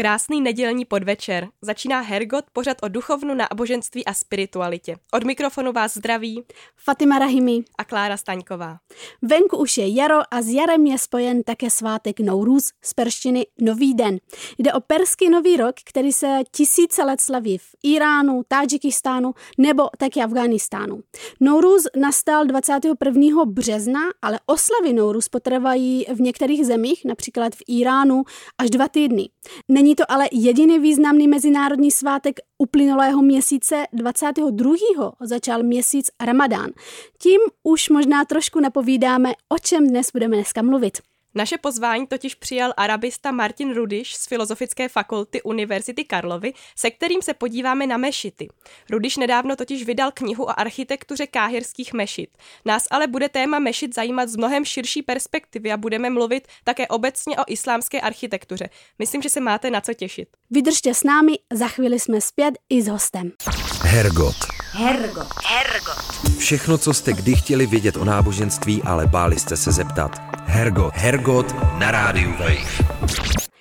Krásný nedělní podvečer. Začíná Hergot, pořad o duchovnu, náboženství a spiritualitě. Od mikrofonu vás zdraví Fatima Rahimi. a Klára Staňková. Venku už je jaro a s jarem je spojen také svátek Nouruz z perštiny Nový den. Jde o perský nový rok, který se tisíce let slaví v Iránu, Tadžikistánu nebo taky Afganistánu. Nouruz nastal 21. března, ale oslavy Nouruz potrvají v některých zemích, například v Iránu, až dva týdny. Není to ale jediný významný mezinárodní svátek uplynulého měsíce 22. začal měsíc Ramadán. Tím už možná trošku napovídáme, o čem dnes budeme dneska mluvit. Naše pozvání totiž přijal arabista Martin Rudiš z Filozofické fakulty Univerzity Karlovy, se kterým se podíváme na mešity. Rudiš nedávno totiž vydal knihu o architektuře káhirských mešit. Nás ale bude téma mešit zajímat z mnohem širší perspektivy a budeme mluvit také obecně o islámské architektuře. Myslím, že se máte na co těšit. Vydržte s námi, za chvíli jsme zpět i s hostem. Hergot. Hergot. Hergot. Všechno, co jste kdy chtěli vědět o náboženství, ale báli jste se zeptat. Hergot. Hergot na rádiu Wave.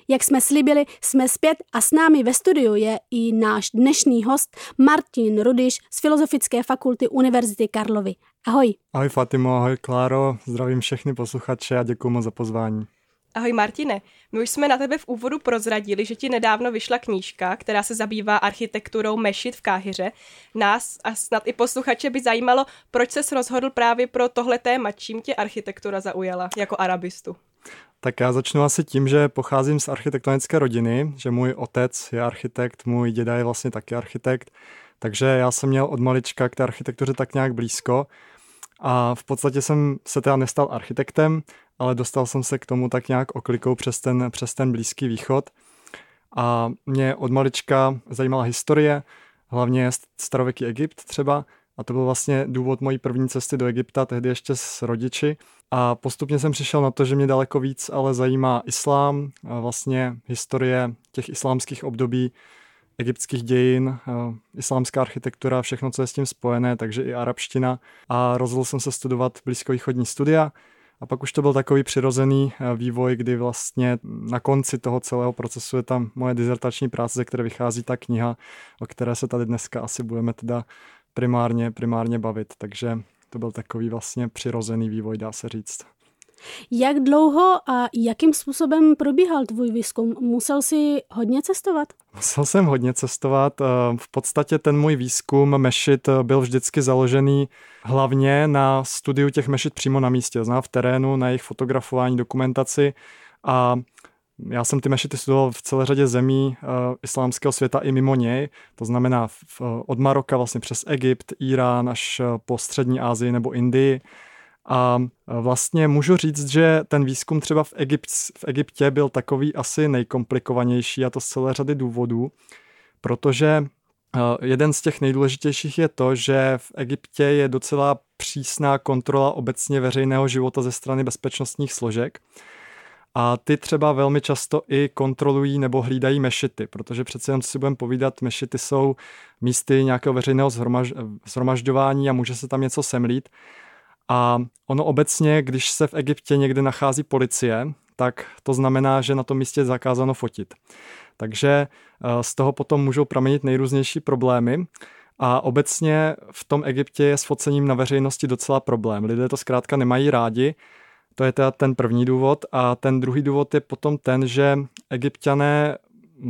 Jak jsme slíbili, jsme zpět a s námi ve studiu je i náš dnešní host Martin Rudiš z Filozofické fakulty Univerzity Karlovy. Ahoj. Ahoj Fatimo, ahoj Kláro, zdravím všechny posluchače a děkuji moc za pozvání. Ahoj Martine, my už jsme na tebe v úvodu prozradili, že ti nedávno vyšla knížka, která se zabývá architekturou mešit v Káhyře. Nás a snad i posluchače by zajímalo, proč ses rozhodl právě pro tohle téma, čím tě architektura zaujala jako arabistu. Tak já začnu asi tím, že pocházím z architektonické rodiny, že můj otec je architekt, můj děda je vlastně taky architekt, takže já jsem měl od malička k té architektuře tak nějak blízko a v podstatě jsem se teda nestal architektem, ale dostal jsem se k tomu tak nějak oklikou přes ten, přes ten Blízký východ. A mě od malička zajímala historie, hlavně starověký Egypt třeba, a to byl vlastně důvod mojí první cesty do Egypta, tehdy ještě s rodiči. A postupně jsem přišel na to, že mě daleko víc ale zajímá islám, vlastně historie těch islámských období, egyptských dějin, islámská architektura, všechno, co je s tím spojené, takže i arabština. A rozhodl jsem se studovat blízkovýchodní studia, a pak už to byl takový přirozený vývoj, kdy vlastně na konci toho celého procesu je tam moje dizertační práce, ze které vychází ta kniha, o které se tady dneska asi budeme teda primárně, primárně bavit. Takže to byl takový vlastně přirozený vývoj, dá se říct. Jak dlouho a jakým způsobem probíhal tvůj výzkum? Musel jsi hodně cestovat? Musel jsem hodně cestovat. V podstatě ten můj výzkum mešit byl vždycky založený hlavně na studiu těch mešit přímo na místě, v terénu, na jejich fotografování, dokumentaci a já jsem ty mešity studoval v celé řadě zemí uh, islámského světa i mimo něj, to znamená v, uh, od Maroka vlastně přes Egypt, Irán až po střední Asii nebo Indii. A vlastně můžu říct, že ten výzkum třeba v, Egypt, v Egyptě byl takový asi nejkomplikovanější a to z celé řady důvodů, protože jeden z těch nejdůležitějších je to, že v Egyptě je docela přísná kontrola obecně veřejného života ze strany bezpečnostních složek. A ty třeba velmi často i kontrolují nebo hlídají mešity, protože přece jen, co si budeme povídat, mešity jsou místy nějakého veřejného zhromažďování a může se tam něco semlít. A ono obecně, když se v Egyptě někde nachází policie, tak to znamená, že na tom místě je zakázáno fotit. Takže eh, z toho potom můžou pramenit nejrůznější problémy. A obecně v tom Egyptě je s focením na veřejnosti docela problém. Lidé to zkrátka nemají rádi. To je teda ten první důvod. A ten druhý důvod je potom ten, že egyptiané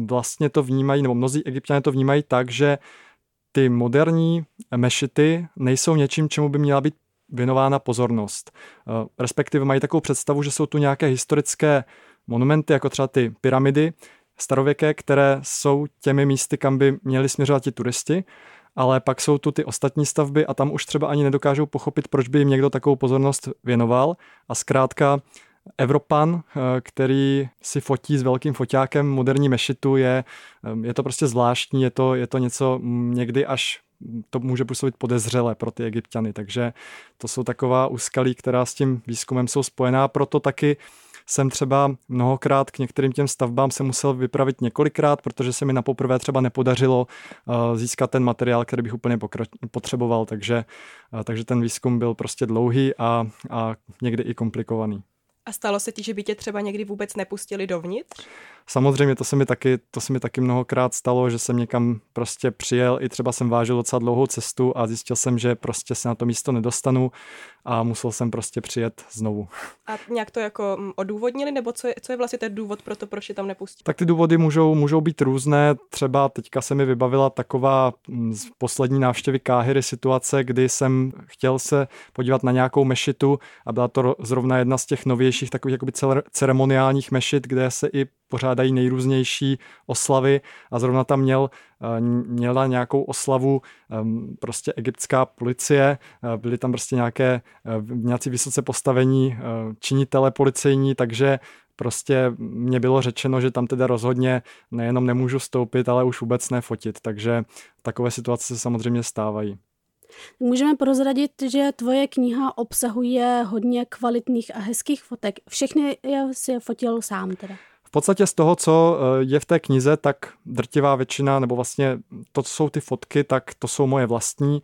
vlastně to vnímají, nebo mnozí egyptiané to vnímají tak, že ty moderní mešity nejsou něčím, čemu by měla být věnována pozornost. Eh, respektive mají takovou představu, že jsou tu nějaké historické monumenty, jako třeba ty pyramidy starověké, které jsou těmi místy, kam by měli směřovat ti turisti, ale pak jsou tu ty ostatní stavby a tam už třeba ani nedokážou pochopit, proč by jim někdo takovou pozornost věnoval. A zkrátka Evropan, eh, který si fotí s velkým foťákem moderní mešitu, je, eh, je to prostě zvláštní, je to, je to něco někdy až to může působit podezřele pro ty egyptiany, takže to jsou taková úskalí, která s tím výzkumem jsou spojená, proto taky jsem třeba mnohokrát k některým těm stavbám se musel vypravit několikrát, protože se mi na poprvé třeba nepodařilo uh, získat ten materiál, který bych úplně potřeboval, takže, uh, takže ten výzkum byl prostě dlouhý a, a někdy i komplikovaný. A stalo se ti, že by tě třeba někdy vůbec nepustili dovnitř? Samozřejmě to se mi taky, to se mi taky mnohokrát stalo, že jsem někam prostě přijel, i třeba jsem vážil docela dlouhou cestu a zjistil jsem, že prostě se na to místo nedostanu a musel jsem prostě přijet znovu. A nějak to jako mm, odůvodnili, nebo co je, co je vlastně ten důvod pro to, proč je tam nepustí? Tak ty důvody můžou, můžou být různé. Třeba teďka se mi vybavila taková mm, z poslední návštěvy Káhyry situace, kdy jsem chtěl se podívat na nějakou mešitu a byla to zrovna jedna z těch novějších takových jakoby ceremoniálních mešit, kde se i pořádají nejrůznější oslavy a zrovna tam měl, eh, měla nějakou oslavu ehm, prostě egyptská policie, eh, byly tam prostě nějaké, eh, nějací vysoce postavení činitele policejní, takže prostě mě bylo řečeno, že tam teda rozhodně nejenom nemůžu stoupit, ale už vůbec nefotit, takže takové situace se samozřejmě stávají. Můžeme prozradit, že tvoje kniha obsahuje hodně kvalitních a hezkých fotek. Všechny si je fotil sám teda. V podstatě z toho, co eh, je v té knize, tak drtivá většina, nebo vlastně to, co jsou ty fotky, tak to jsou moje vlastní.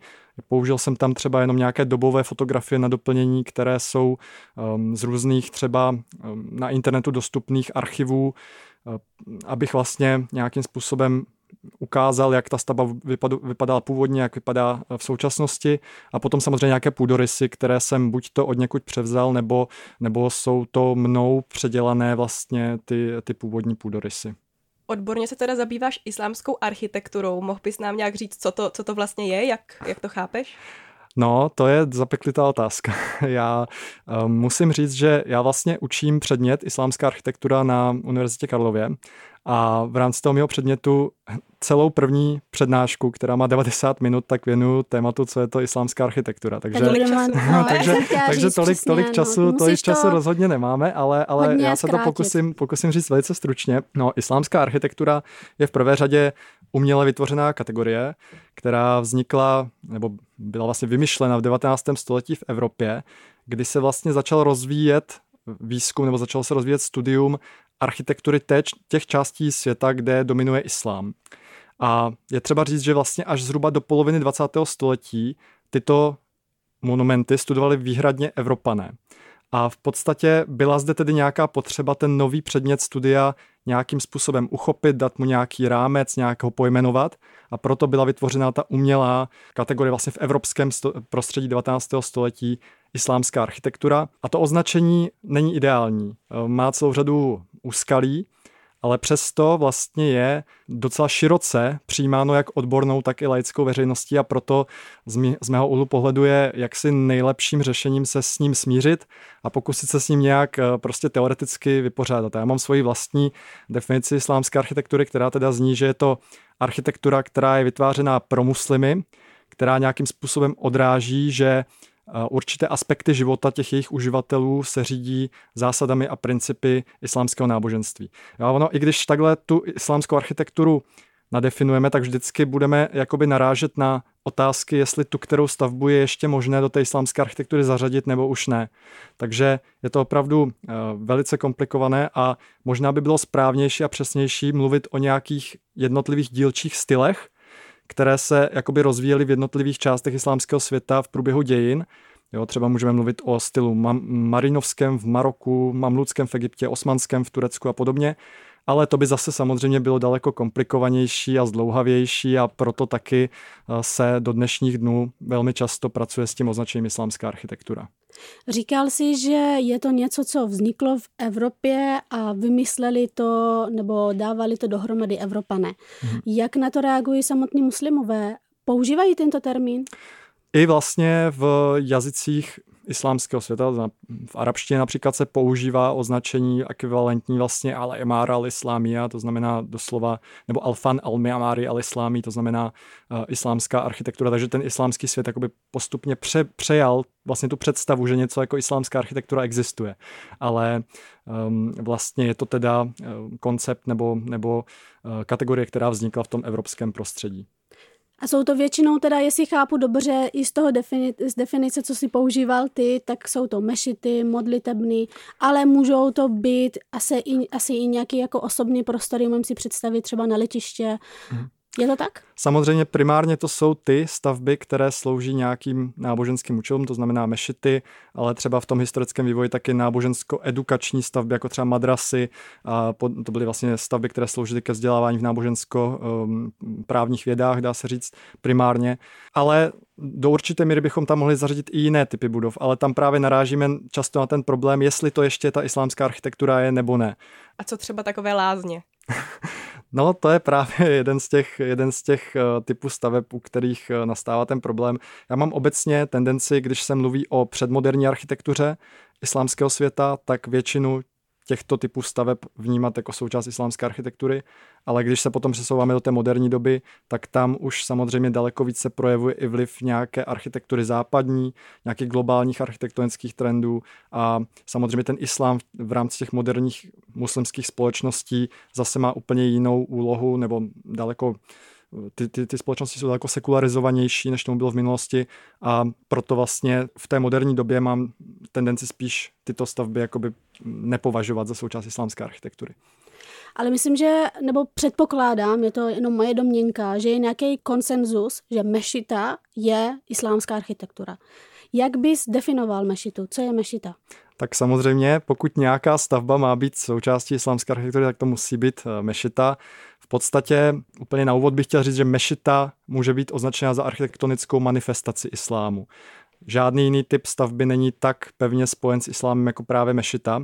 Použil jsem tam třeba jenom nějaké dobové fotografie na doplnění, které jsou um, z různých třeba um, na internetu dostupných archivů, uh, abych vlastně nějakým způsobem ukázal, jak ta stavba vypadala původně, jak vypadá v současnosti a potom samozřejmě nějaké půdorysy, které jsem buď to od někud převzal, nebo, nebo jsou to mnou předělané vlastně ty, ty původní půdorysy. Odborně se teda zabýváš islámskou architekturou. Mohl bys nám nějak říct, co to, co to vlastně je, jak, jak to chápeš? No, to je zapeklitá otázka. Já um, musím říct, že já vlastně učím předmět islámská architektura na Univerzitě Karlově a v rámci toho mého předmětu celou první přednášku, která má 90 minut, tak věnuju tématu, co je to islámská architektura. Takže, tolik času. No, takže, takže tolik, tolik času, no, tolik času rozhodně nemáme, ale, ale já se to pokusím, pokusím říct velice stručně. No, islámská architektura je v prvé řadě uměle vytvořená kategorie, která vznikla, nebo byla vlastně vymyšlena v 19. století v Evropě, kdy se vlastně začal rozvíjet výzkum nebo začalo se rozvíjet studium architektury těch částí světa, kde dominuje islám. A je třeba říct, že vlastně až zhruba do poloviny 20. století tyto monumenty studovali výhradně Evropané. A v podstatě byla zde tedy nějaká potřeba ten nový předmět studia nějakým způsobem uchopit, dát mu nějaký rámec, nějak ho pojmenovat a proto byla vytvořena ta umělá kategorie vlastně v evropském prostředí 19. století islámská architektura. A to označení není ideální. Má celou řadu úskalí, ale přesto vlastně je docela široce přijímáno jak odbornou, tak i laickou veřejností a proto z, mého úhlu pohledu je jaksi nejlepším řešením se s ním smířit a pokusit se s ním nějak eh, prostě teoreticky vypořádat. Já mám svoji vlastní definici islámské architektury, která teda zní, že je to architektura, která je vytvářená pro muslimy, která nějakým způsobem odráží, že určité aspekty života těch jejich uživatelů se řídí zásadami a principy islámského náboženství. Jo, ono, i když takhle tu islámskou architekturu nadefinujeme, tak vždycky budeme jakoby narážet na otázky, jestli tu kterou stavbu je ještě možné do té islámské architektury zařadit nebo už ne. Takže je to opravdu uh, velice komplikované a možná by bylo správnější a přesnější mluvit o nějakých jednotlivých dílčích stylech, které se jakoby rozvíjely v jednotlivých částech islámského světa v průběhu dějin. Jo, třeba můžeme mluvit o stylu marinovském v Maroku, mamluckém v Egyptě, osmanském v Turecku a podobně ale to by zase samozřejmě bylo daleko komplikovanější a zdlouhavější a proto taky eh, se do dnešních dnů velmi často pracuje s tím označením islámská architektura. Říkal jsi, že je to něco, co vzniklo v Evropě a vymysleli to nebo dávali to dohromady Evropané. Mhm. Jak na to reagují samotní muslimové? Používají tento termín? I vlastně v jazycích islámského světa. V arabštině například se používá označení ekvivalentní vlastně al emara al islámia, to znamená doslova, nebo alfan al miamari al islámí, to znamená uh, islámská architektura, takže ten islámský svět jakoby postupně pře, přejal vlastně tu představu, že něco jako islámská architektura existuje. Ale um, vlastně je to teda uh, koncept nebo, nebo uh, kategorie, která vznikla v tom evropském prostředí. A jsou to většinou teda, jestli chápu dobře, i z toho defini- z definice, co si používal ty, tak jsou to mešity, modlitebny, ale můžou to být asi i, asi i nějaký jako osobní prostory, můžeme si představit třeba na letiště, hmm. Je to tak? Samozřejmě primárně to jsou ty stavby, které slouží nějakým náboženským účelům, to znamená mešity, ale třeba v tom historickém vývoji taky nábožensko-edukační stavby, jako třeba madrasy. A to byly vlastně stavby, které sloužily ke vzdělávání v nábožensko-právních um, vědách, dá se říct primárně. Ale do určité míry bychom tam mohli zařadit i jiné typy budov, ale tam právě narážíme často na ten problém, jestli to ještě ta islámská architektura je nebo ne. A co třeba takové lázně? No, to je právě jeden z těch, jeden z těch eh, typů staveb, u kterých eh, nastává ten problém. Já mám obecně tendenci, když se mluví o předmoderní architektuře islámského světa, tak většinu těchto typů staveb vnímat jako součást islámské architektury, ale když se potom přesouváme do té moderní doby, tak tam už samozřejmě daleko více projevuje i vliv nějaké architektury západní, nějakých globálních architektonických trendů a samozřejmě ten islám v rámci těch moderních muslimských společností zase má úplně jinou úlohu nebo daleko ty, ty, ty společnosti jsou daleko sekularizovanější, než tomu bylo v minulosti a proto vlastně v té moderní době mám tendenci spíš tyto stavby jakoby nepovažovat za součást islámské architektury. Ale myslím, že, nebo předpokládám, je to jenom moje domněnka, že je nějaký konsenzus, že mešita je islámská architektura. Jak bys definoval mešitu? Co je mešita? Tak samozřejmě, pokud nějaká stavba má být součástí islámské architektury, tak to musí být eh, mešita. V podstatě úplně na úvod bych chtěl říct, že mešita může být označena za architektonickou manifestaci islámu. Žádný jiný typ stavby není tak pevně spojen s islámem jako právě mešita.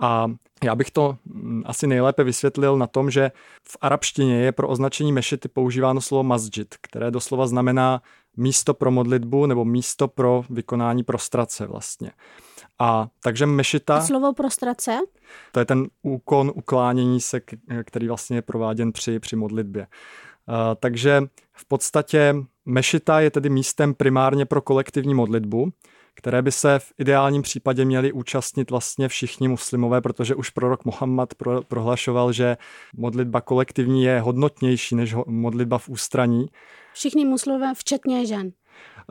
A já bych to mm, asi nejlépe vysvětlil na tom, že v arabštině je pro označení mešity používáno slovo masjid, které doslova znamená místo pro modlitbu nebo místo pro vykonání prostrace vlastně. A takže mešita... A slovo prostrace? To je ten úkon uklánění se, který vlastně je prováděn při, při modlitbě. Uh, takže v podstatě mešita je tedy místem primárně pro kolektivní modlitbu, které by se v ideálním případě měli účastnit vlastně všichni muslimové, protože už prorok Muhammad pro, prohlašoval, že modlitba kolektivní je hodnotnější než modlitba v ústraní. Všichni muslimové, včetně žen.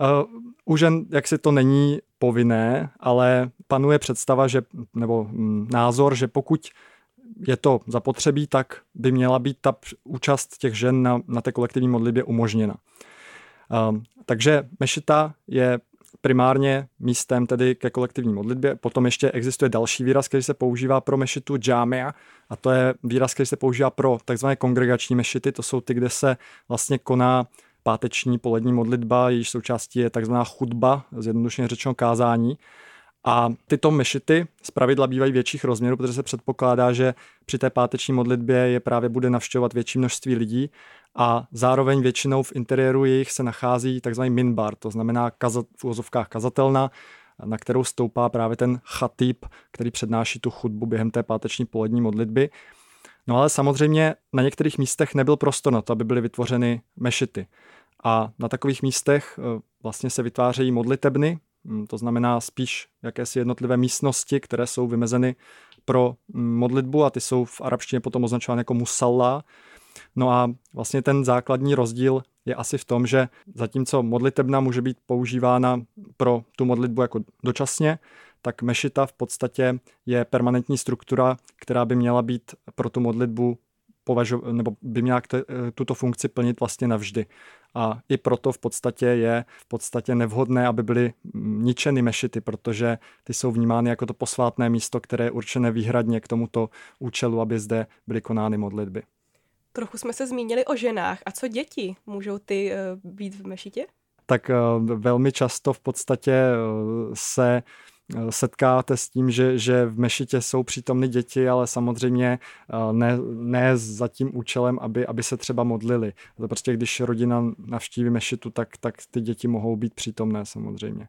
Uh, u žen, jak si to není povinné, ale panuje představa, že, nebo mm, názor, že pokud je to zapotřebí, tak by měla být ta účast těch žen na, na té kolektivní modlitbě umožněna. Uh, takže mešita je primárně místem tedy ke kolektivní modlitbě. Potom ještě existuje další výraz, který se používá pro mešitu džámia a to je výraz, který se používá pro takzvané kongregační mešity. To jsou ty, kde se vlastně koná páteční polední modlitba, jejíž součástí je takzvaná chudba, zjednodušeně řečeno kázání. A tyto mešity z pravidla bývají větších rozměrů, protože se předpokládá, že při té páteční modlitbě je právě bude navštěvovat větší množství lidí a zároveň většinou v interiéru jejich se nachází takzvaný minbar, to znamená kazat, v úvozovkách kazatelna, na kterou stoupá právě ten chatýb, který přednáší tu chudbu během té páteční polední modlitby. No ale samozřejmě na některých místech nebyl prostor na to, aby byly vytvořeny mešity. A na takových místech eh, vlastně se vytvářejí modlitebny, hm, to znamená spíš jakési jednotlivé místnosti, které jsou vymezeny pro hm, modlitbu a ty jsou v arabštině potom označovány jako musalla. No a vlastně ten základní rozdíl je asi v tom, že zatímco modlitebna může být používána pro tu modlitbu jako dočasně, tak mešita v podstatě je permanentní struktura, která by měla být pro tu modlitbu považo- nebo by měla tuto funkci plnit vlastně navždy. A i proto v podstatě je v podstatě nevhodné, aby byly ničeny mešity, protože ty jsou vnímány jako to posvátné místo, které je určené výhradně k tomuto účelu, aby zde byly konány modlitby. Trochu jsme se zmínili o ženách. A co děti? Můžou ty uh, být v mešitě? Tak uh, velmi často v podstatě uh, se setkáte s tím, že, že v mešitě jsou přítomny děti, ale samozřejmě ne, ne za tím účelem, aby, aby se třeba modlili. To prostě když rodina navštíví mešitu, tak, tak ty děti mohou být přítomné samozřejmě.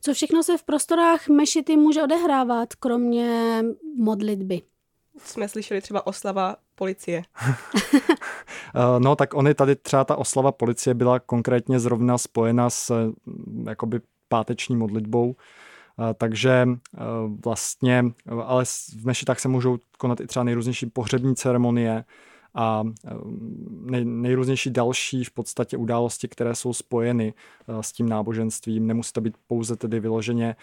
Co všechno se v prostorách mešity může odehrávat, kromě modlitby? Jsme slyšeli třeba oslava policie. Eh, no tak oni tady třeba ta oslava policie byla konkrétně zrovna spojena s jakoby páteční modlitbou, eh, takže eh, vlastně, ale v mešitách se můžou konat i třeba nejrůznější pohřební ceremonie, a nej, nejrůznější další v podstatě události, které jsou spojeny s tím náboženstvím. Nemusí to být pouze tedy vyloženě,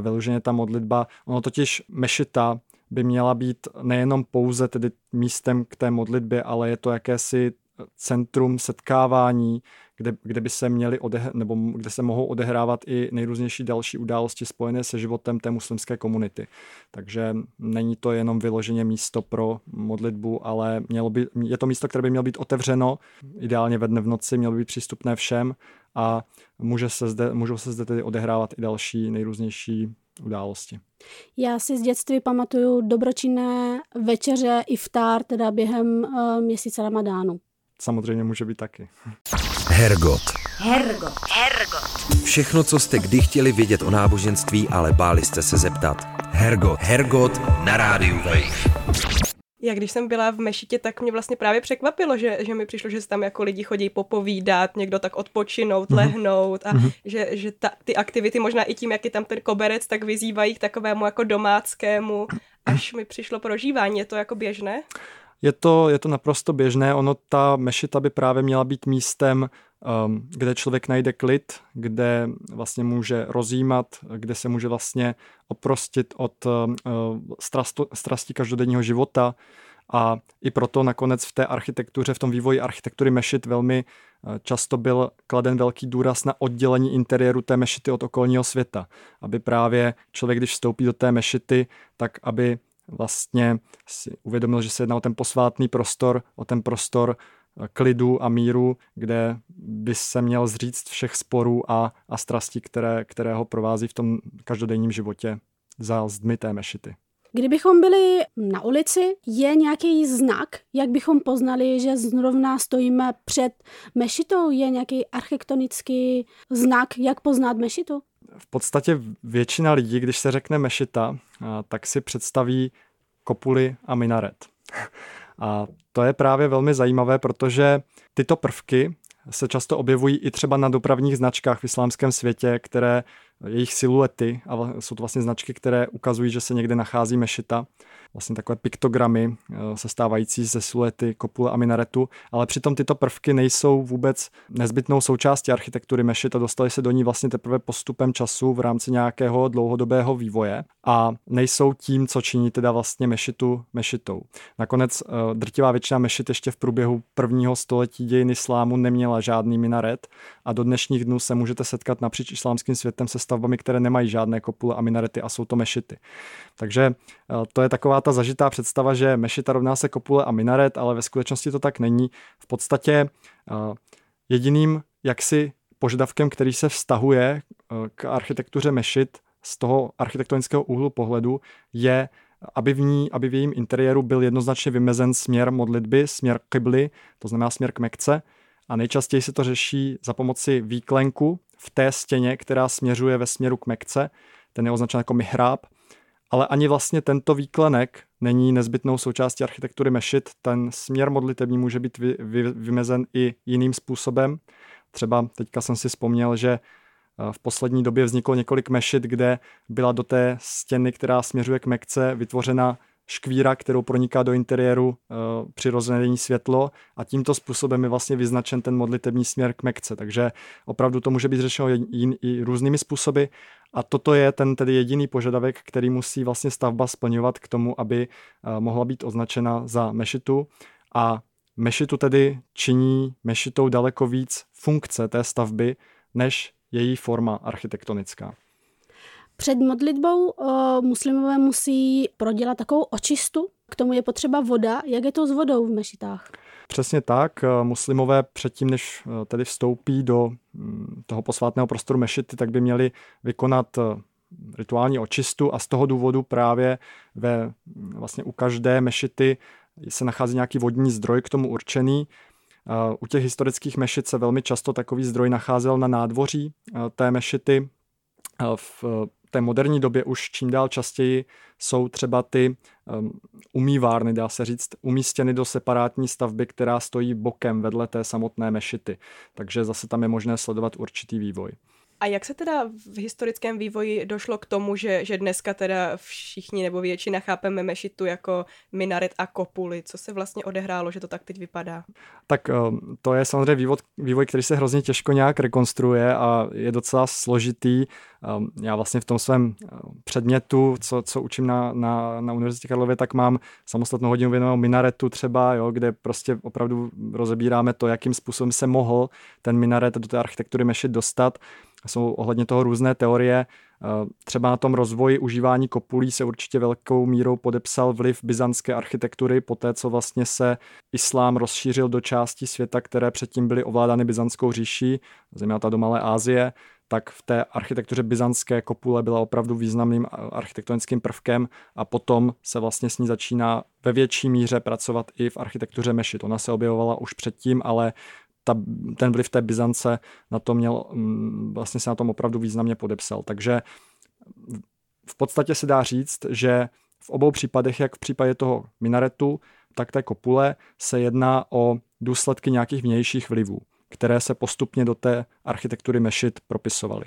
vyloženě ta modlitba. Ono totiž mešita by měla být nejenom pouze tedy místem k té modlitbě, ale je to jakési centrum setkávání, kde, kde by se měly odehr- nebo kde se mohou odehrávat i nejrůznější další události spojené se životem té muslimské komunity. Takže není to jenom vyloženě místo pro modlitbu, ale mělo by, je to místo, které by mělo být otevřeno, ideálně ve dne v noci, mělo by být přístupné všem a může se zde, můžou se zde tedy odehrávat i další nejrůznější události. Já si z dětství pamatuju dobročinné večeře i vtár, teda během uh, měsíce Ramadánu. Samozřejmě může být taky. Hergot. Hergot. Hergot. Všechno, co jste kdy chtěli vědět o náboženství, ale báli jste se zeptat. Hergot. Hergot na rádiu Wave. Já když jsem byla v Mešitě, tak mě vlastně právě překvapilo, že, že mi přišlo, že se tam jako lidi chodí popovídat, někdo tak odpočinout, mm-hmm. lehnout a mm-hmm. že, že ta, ty aktivity možná i tím, jak je tam ten koberec, tak vyzývají k takovému jako domáckému, až mi přišlo prožívání. Je to jako běžné? Je to, je to naprosto běžné, ono ta mešita by právě měla být místem, um, kde člověk najde klid, kde vlastně může rozjímat, kde se může vlastně oprostit od uh, strastu, strasti každodenního života. A i proto nakonec v té architektuře, v tom vývoji architektury mešit velmi uh, často byl kladen velký důraz na oddělení interiéru té mešity od okolního světa, aby právě člověk, když vstoupí do té mešity, tak aby vlastně si uvědomil, že se jedná o ten posvátný prostor, o ten prostor eh, klidu a míru, kde by se měl zříct všech sporů a, a strastí, které, které ho provází v tom každodenním životě za zdmi té mešity. Kdybychom byli na ulici, je nějaký znak, jak bychom poznali, že zrovna stojíme před mešitou? Je nějaký architektonický znak, jak poznat mešitu? V podstatě většina lidí, když se řekne mešita, tak si představí kopuly a minaret. A to je právě velmi zajímavé, protože tyto prvky se často objevují i třeba na dopravních značkách v islámském světě, které jejich siluety, a jsou to vlastně značky, které ukazují, že se někde nachází mešita, vlastně takové piktogramy eh, sestávající ze siluety, kopule a minaretu, ale přitom tyto prvky nejsou vůbec nezbytnou součástí architektury mešit a dostali se do ní vlastně teprve postupem času v rámci nějakého dlouhodobého vývoje a nejsou tím, co činí teda vlastně mešitu mešitou. Nakonec eh, drtivá většina mešit ještě v průběhu prvního století dějin islámu neměla žádný minaret a do dnešních dnů se můžete setkat napříč islámským světem se stavbami, které nemají žádné kopule a minarety a jsou to mešity. Takže eh, to je taková ta zažitá představa, že mešita rovná se kopule a minaret, ale ve skutečnosti to tak není. V podstatě eh, jediným jaksi požadavkem, který se vztahuje eh, k architektuře mešit z toho architektonického úhlu pohledu, je aby v ní, aby v jejím interiéru byl jednoznačně vymezen směr modlitby, směr kybly, to znamená směr k Mekce. A nejčastěji se to řeší za pomoci výklenku v té stěně, která směřuje ve směru k Mekce. Ten je označen jako mihrab ale ani vlastně tento výklenek není nezbytnou součástí architektury mešit. Ten směr modlitební může být vy, vy, vymezen i jiným způsobem. Třeba teďka jsem si vzpomněl, že eh, v poslední době vzniklo několik mešit, kde byla do té stěny, která směřuje k Mekce, vytvořena škvíra, kterou proniká do interiéru uh, přirozené světlo a tímto způsobem je vlastně vyznačen ten modlitební směr k Mekce. Takže opravdu to může být řešeno jin, i různými způsoby a toto je ten tedy jediný požadavek, který musí vlastně stavba splňovat k tomu, aby uh, mohla být označena za mešitu a mešitu tedy činí mešitou daleko víc funkce té stavby, než její forma architektonická. Před modlitbou muslimové musí prodělat takovou očistu. K tomu je potřeba voda. Jak je to s vodou v mešitách? Přesně tak. Muslimové předtím, než tedy vstoupí do toho posvátného prostoru mešity, tak by měli vykonat rituální očistu a z toho důvodu právě ve, vlastně u každé mešity se nachází nějaký vodní zdroj k tomu určený. U těch historických mešit se velmi často takový zdroj nacházel na nádvoří té mešity. V té moderní době už čím dál častěji jsou třeba ty um, umývárny, dá se říct, umístěny do separátní stavby, která stojí bokem vedle té samotné mešity. Takže zase tam je možné sledovat určitý vývoj. A jak se teda v historickém vývoji došlo k tomu, že, že dneska teda všichni nebo většina chápeme mešitu jako minaret a kopuly? Co se vlastně odehrálo, že to tak teď vypadá? Tak eh, to je samozřejmě vývoj, vývoj, který se hrozně těžko nějak rekonstruuje a je docela složitý. Ehm, já vlastně v tom svém eh, předmětu, co, co učím na, na, na Univerzitě Karlově, tak mám samostatnou hodinu věnovanou minaretu třeba, jo, kde prostě opravdu rozebíráme to, jakým způsobem se mohl ten minaret do té architektury mešit dostat. Jsou ohledně toho různé teorie. Eh, třeba na tom rozvoji užívání kopulí se určitě velkou mírou podepsal vliv byzantské architektury, poté co vlastně se islám rozšířil do části světa, které předtím byly ovládány byzantskou říší, zejména ta do Malé Asie, tak v té architektuře byzantské kopule byla opravdu významným architektonickým prvkem a potom se vlastně s ní začíná ve větší míře pracovat i v architektuře mešit. Ona se objevovala už předtím, ale ta, ten vliv té Byzance na to měl, mm, vlastně se na tom opravdu významně podepsal. Takže v podstatě se dá říct, že v obou případech, jak v případě toho minaretu, tak té kopule, se jedná o důsledky nějakých vnějších vlivů, které se postupně do té architektury mešit propisovaly.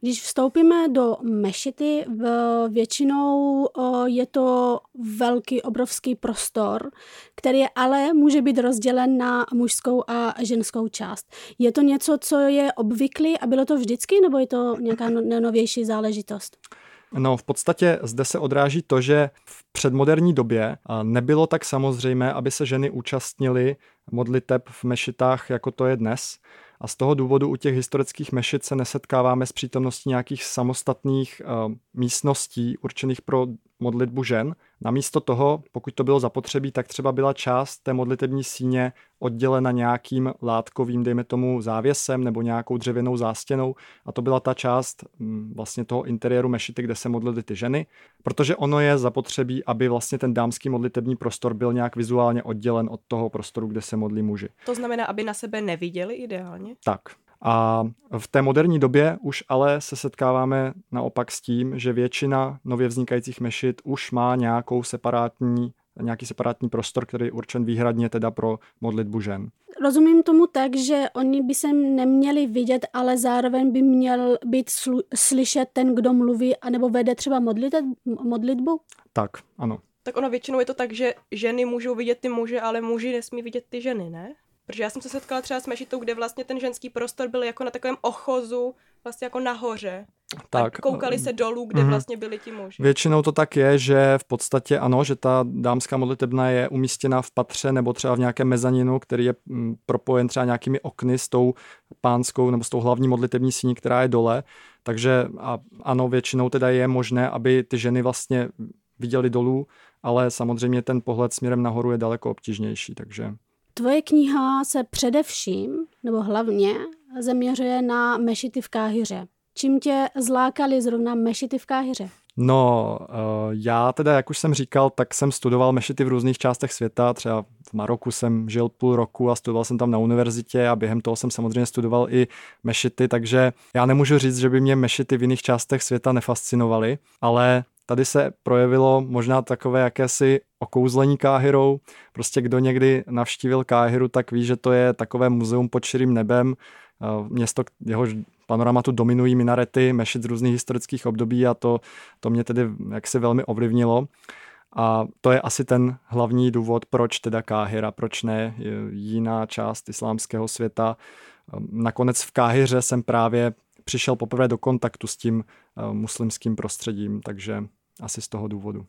Když vstoupíme do mešity, většinou je to velký, obrovský prostor, který ale může být rozdělen na mužskou a ženskou část. Je to něco, co je obvyklé a bylo to vždycky, nebo je to nějaká no, novější záležitost? No, v podstatě zde se odráží to, že v předmoderní době nebylo tak samozřejmé, aby se ženy účastnily modliteb v mešitách, jako to je dnes. A z toho důvodu u těch historických mešit se nesetkáváme s přítomností nějakých samostatných uh, místností určených pro modlitbu žen. Namísto toho, pokud to bylo zapotřebí, tak třeba byla část té modlitební síně oddělena nějakým látkovým, dejme tomu, závěsem nebo nějakou dřevěnou zástěnou a to byla ta část mm, vlastně toho interiéru mešity, kde se modlily ty ženy, protože ono je zapotřebí, aby vlastně ten dámský modlitební prostor byl nějak vizuálně oddělen od toho prostoru, kde se modlí muži. To znamená, aby na sebe neviděli ideálně? Tak, a v té moderní době už ale se setkáváme naopak s tím, že většina nově vznikajících mešit už má nějakou separátní, nějaký separátní prostor, který je určen výhradně teda pro modlitbu žen. Rozumím tomu tak, že oni by se neměli vidět, ale zároveň by měl být slu- slyšet ten, kdo mluví, anebo vede třeba modlitet, modlitbu? Tak, ano. Tak ono většinou je to tak, že ženy můžou vidět ty muže, ale muži nesmí vidět ty ženy, ne? Protože já jsem se setkala třeba s mešitou, kde vlastně ten ženský prostor byl jako na takovém ochozu, vlastně jako nahoře. Tak, a koukali se dolů, kde mm-hmm. vlastně byli ti muži. Většinou to tak je, že v podstatě ano, že ta dámská modlitebna je umístěna v patře nebo třeba v nějakém mezaninu, který je mm, propojen třeba nějakými okny s tou pánskou nebo s tou hlavní modlitební síní, která je dole. Takže a, ano, většinou teda je možné, aby ty ženy vlastně viděly dolů, ale samozřejmě ten pohled směrem nahoru je daleko obtížnější, takže Tvoje kniha se především, nebo hlavně, zaměřuje na mešity v Káhyře. Čím tě zlákali zrovna mešity v Káhyře? No, eh, já teda, jak už jsem říkal, tak jsem studoval mešity v různých částech světa. Třeba v Maroku jsem žil půl roku a studoval jsem tam na univerzitě a během toho jsem samozřejmě studoval i mešity, takže já nemůžu říct, že by mě mešity v jiných částech světa nefascinovaly, ale tady se projevilo možná takové jakési okouzlení Káhyrou. Prostě kdo někdy navštívil Káhyru, tak ví, že to je takové muzeum pod širým nebem, eh, město, jehož panoramatu dominují minarety, mešit z různých historických období a to, to mě tedy jaksi velmi ovlivnilo. A to je asi ten hlavní důvod, proč teda Káhyra, proč ne jiná část islámského světa. Nakonec v Káhyře jsem právě přišel poprvé do kontaktu s tím eh, muslimským prostředím, takže asi z toho důvodu.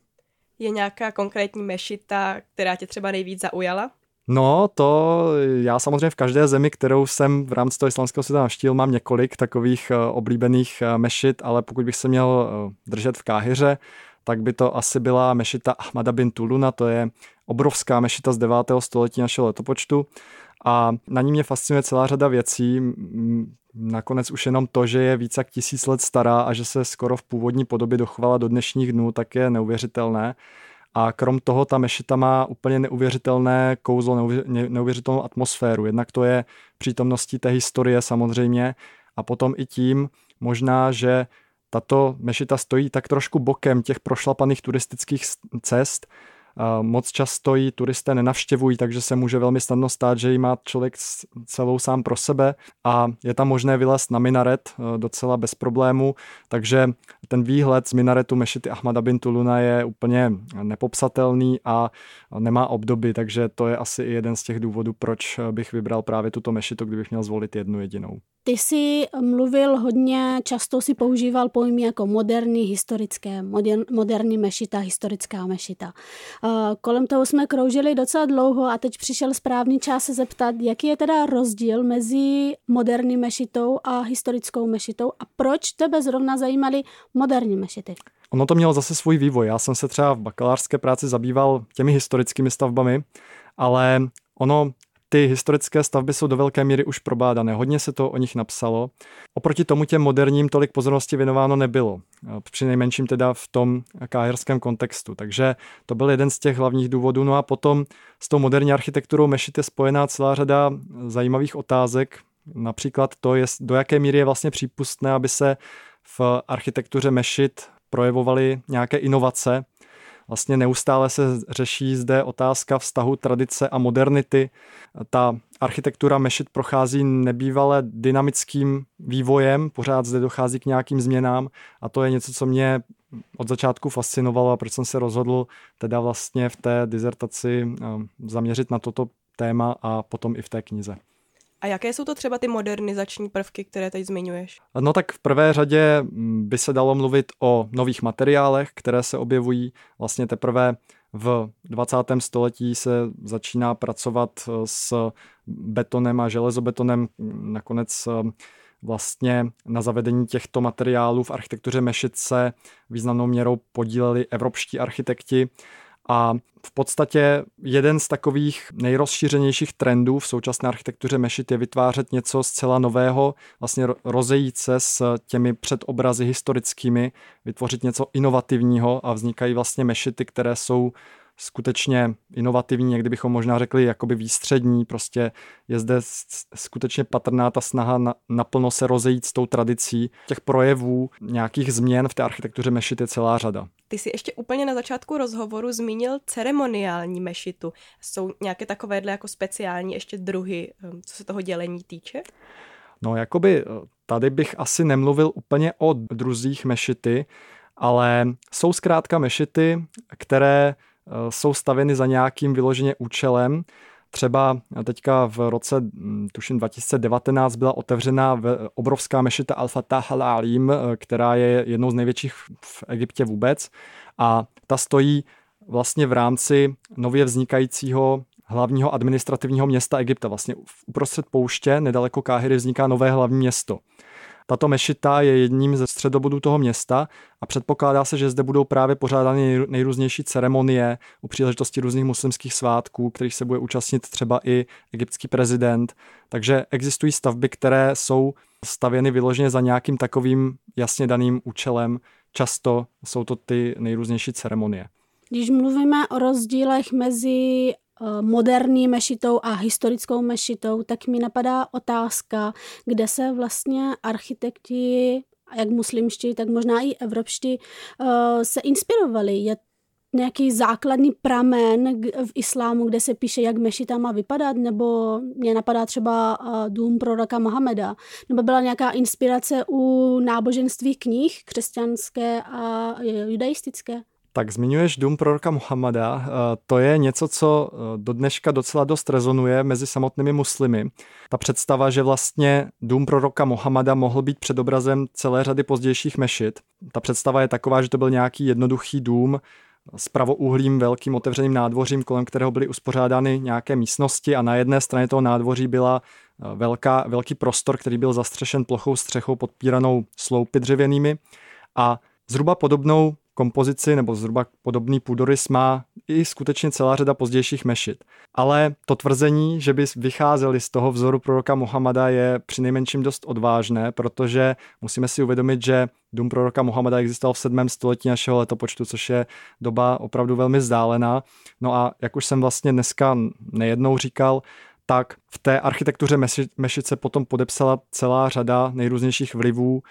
Je nějaká konkrétní mešita, která tě třeba nejvíc zaujala? No, to já samozřejmě v každé zemi, kterou jsem v rámci toho islamského světa navštívil, mám několik takových eh, oblíbených eh, mešit, ale pokud bych se měl držet v Káhyře, tak by to asi byla mešita Ahmada bin Tuluna, to je obrovská mešita z 9. století našeho letopočtu a na ní mě fascinuje celá řada věcí. Nakonec už jenom to, že je více jak tisíc let stará a že se skoro v původní podobě dochovala do dnešních dnů, tak je neuvěřitelné. A krom toho ta mešita má úplně neuvěřitelné kouzlo, neuvěřitelnou atmosféru. Jednak to je přítomností té historie samozřejmě a potom i tím možná, že tato mešita stojí tak trošku bokem těch prošlapaných turistických cest, moc často ji turisté nenavštěvují, takže se může velmi snadno stát, že ji má člověk celou sám pro sebe a je tam možné vylézt na minaret docela bez problému, takže ten výhled z minaretu Mešity Ahmada bin Tuluna je úplně nepopsatelný a nemá obdoby, takže to je asi i jeden z těch důvodů, proč bych vybral právě tuto mešitu, kdybych měl zvolit jednu jedinou. Ty jsi mluvil hodně, často si používal pojmy jako moderní, historické, modern, moderní mešita, historická mešita. Kolem toho jsme kroužili docela dlouho a teď přišel správný čas se zeptat, jaký je teda rozdíl mezi moderní mešitou a historickou mešitou a proč tebe zrovna zajímaly moderní mešity? Ono to mělo zase svůj vývoj. Já jsem se třeba v bakalářské práci zabýval těmi historickými stavbami, ale ono ty historické stavby jsou do velké míry už probádané, hodně se to o nich napsalo. Oproti tomu těm moderním tolik pozornosti věnováno nebylo, při nejmenším teda v tom káherském kontextu. Takže to byl jeden z těch hlavních důvodů. No a potom s tou moderní architekturou Mešit je spojená celá řada zajímavých otázek, například to, je, do jaké míry je vlastně přípustné, aby se v architektuře Mešit projevovaly nějaké inovace, Vlastně neustále se řeší zde otázka vztahu tradice a modernity. Ta architektura mešit prochází nebývale dynamickým vývojem, pořád zde dochází k nějakým změnám a to je něco, co mě od začátku fascinovalo a proč jsem se rozhodl teda vlastně v té dizertaci eh, zaměřit na toto téma a potom i v té knize. A jaké jsou to třeba ty modernizační prvky, které teď zmiňuješ? No tak v prvé řadě mm, by se dalo mluvit o nových materiálech, které se objevují vlastně teprve v 20. století se začíná pracovat eh, s betonem a železobetonem. Nakonec eh, vlastně na zavedení těchto materiálů v architektuře Mešice významnou měrou podíleli evropští architekti a v podstatě jeden z takových nejrozšířenějších trendů v současné architektuře mešit je vytvářet něco zcela nového, vlastně rozejít se s těmi předobrazy historickými, vytvořit něco inovativního a vznikají vlastně mešity, které jsou skutečně inovativní, někdy bychom možná řekli jakoby výstřední, prostě je zde skutečně patrná ta snaha na, naplno se rozejít s tou tradicí. Těch projevů, nějakých změn v té architektuře mešit je celá řada. Ty jsi ještě úplně na začátku rozhovoru zmínil ceremoniální mešitu. Jsou nějaké takovéhle jako speciální ještě druhy, um, co se toho dělení týče? No, jakoby eh, tady bych asi nemluvil úplně o druzích mešity, ale jsou zkrátka mešity, které eh, jsou stavěny za nějakým vyloženě účelem. Třeba teďka v roce, hm, tuším 2019, byla otevřena obrovská mešita Al-Fatah al-Alim, eh, která je jednou z největších v Egyptě vůbec. A ta stojí vlastně v rámci nově vznikajícího hlavního administrativního města Egypta. Vlastně uprostřed pouště, nedaleko Káhyry, vzniká nové hlavní město. Tato mešita je jedním ze středobodů toho města a předpokládá se, že zde budou právě pořádány nejrůznější ceremonie u příležitosti různých muslimských svátků, kterých se bude účastnit třeba i egyptský prezident. Takže existují stavby, které jsou stavěny vyloženě za nějakým takovým jasně daným účelem. Často jsou to ty nejrůznější ceremonie. Když mluvíme o rozdílech mezi moderní mešitou a historickou mešitou, tak mi napadá otázka, kde se vlastně architekti, jak muslimští, tak možná i evropští, eh, se inspirovali. Je nějaký základní pramen v islámu, kde se píše, jak mešita má vypadat, nebo mě napadá třeba eh, dům proroka Mohameda, nebo byla nějaká inspirace u náboženství knih křesťanské a judaistické? Tak zmiňuješ dům proroka Muhammada. Eh, to je něco, co eh, do dneška docela dost rezonuje mezi samotnými muslimy. Ta představa, že vlastně dům proroka Muhammada mohl být předobrazem celé řady pozdějších mešit. Ta představa je taková, že to byl nějaký jednoduchý dům s pravouhlým velkým otevřeným nádvořím, kolem kterého byly uspořádány nějaké místnosti a na jedné straně toho nádvoří byla eh, velká, velký prostor, který byl zastřešen plochou střechou podpíranou sloupy dřevěnými a zhruba podobnou kompozici nebo zhruba podobný půdorys má i skutečně celá řada pozdějších mešit. Ale to tvrzení, že by vycházeli z toho vzoru proroka Muhammada je přinejmenším dost odvážné, protože musíme si uvědomit, že dům proroka Muhammada existoval v 7. století našeho letopočtu, což je doba opravdu velmi vzdálená. No a jak už jsem vlastně dneska nejednou říkal, tak v té architektuře Mešice potom podepsala celá řada nejrůznějších vlivů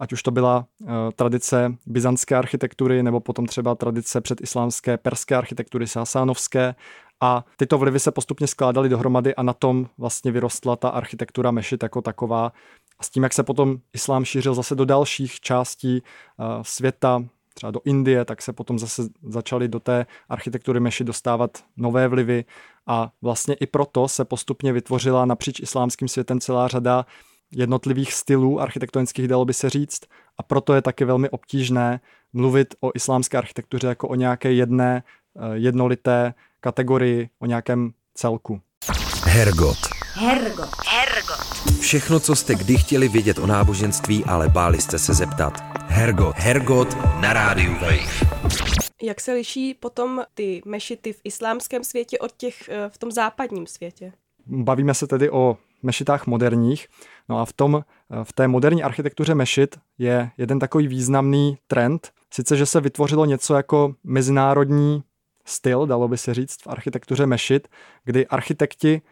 ať už to byla uh, tradice byzantské architektury nebo potom třeba tradice předislámské perské architektury sásánovské a tyto vlivy se postupně skládaly dohromady a na tom vlastně vyrostla ta architektura mešit jako taková. A s tím, jak se potom islám šířil zase do dalších částí uh, světa, třeba do Indie, tak se potom zase začaly do té architektury meši dostávat nové vlivy a vlastně i proto se postupně vytvořila napříč islámským světem celá řada jednotlivých stylů architektonických, dalo by se říct, a proto je taky velmi obtížné mluvit o islámské architektuře jako o nějaké jedné eh, jednolité kategorii, o nějakém celku. Hergot. Hergot. Hergot. Všechno, co jste kdy chtěli vědět o náboženství, ale báli jste se zeptat. Hergot. Hergot na rádiu Wave. Jak se liší potom ty mešity v islámském světě od těch eh, v tom západním světě? Bavíme se tedy o mešitách moderních. No a v, tom, eh, v té moderní architektuře mešit je jeden takový významný trend, sice, že se vytvořilo něco jako mezinárodní styl, dalo by se říct, v architektuře mešit, kdy architekti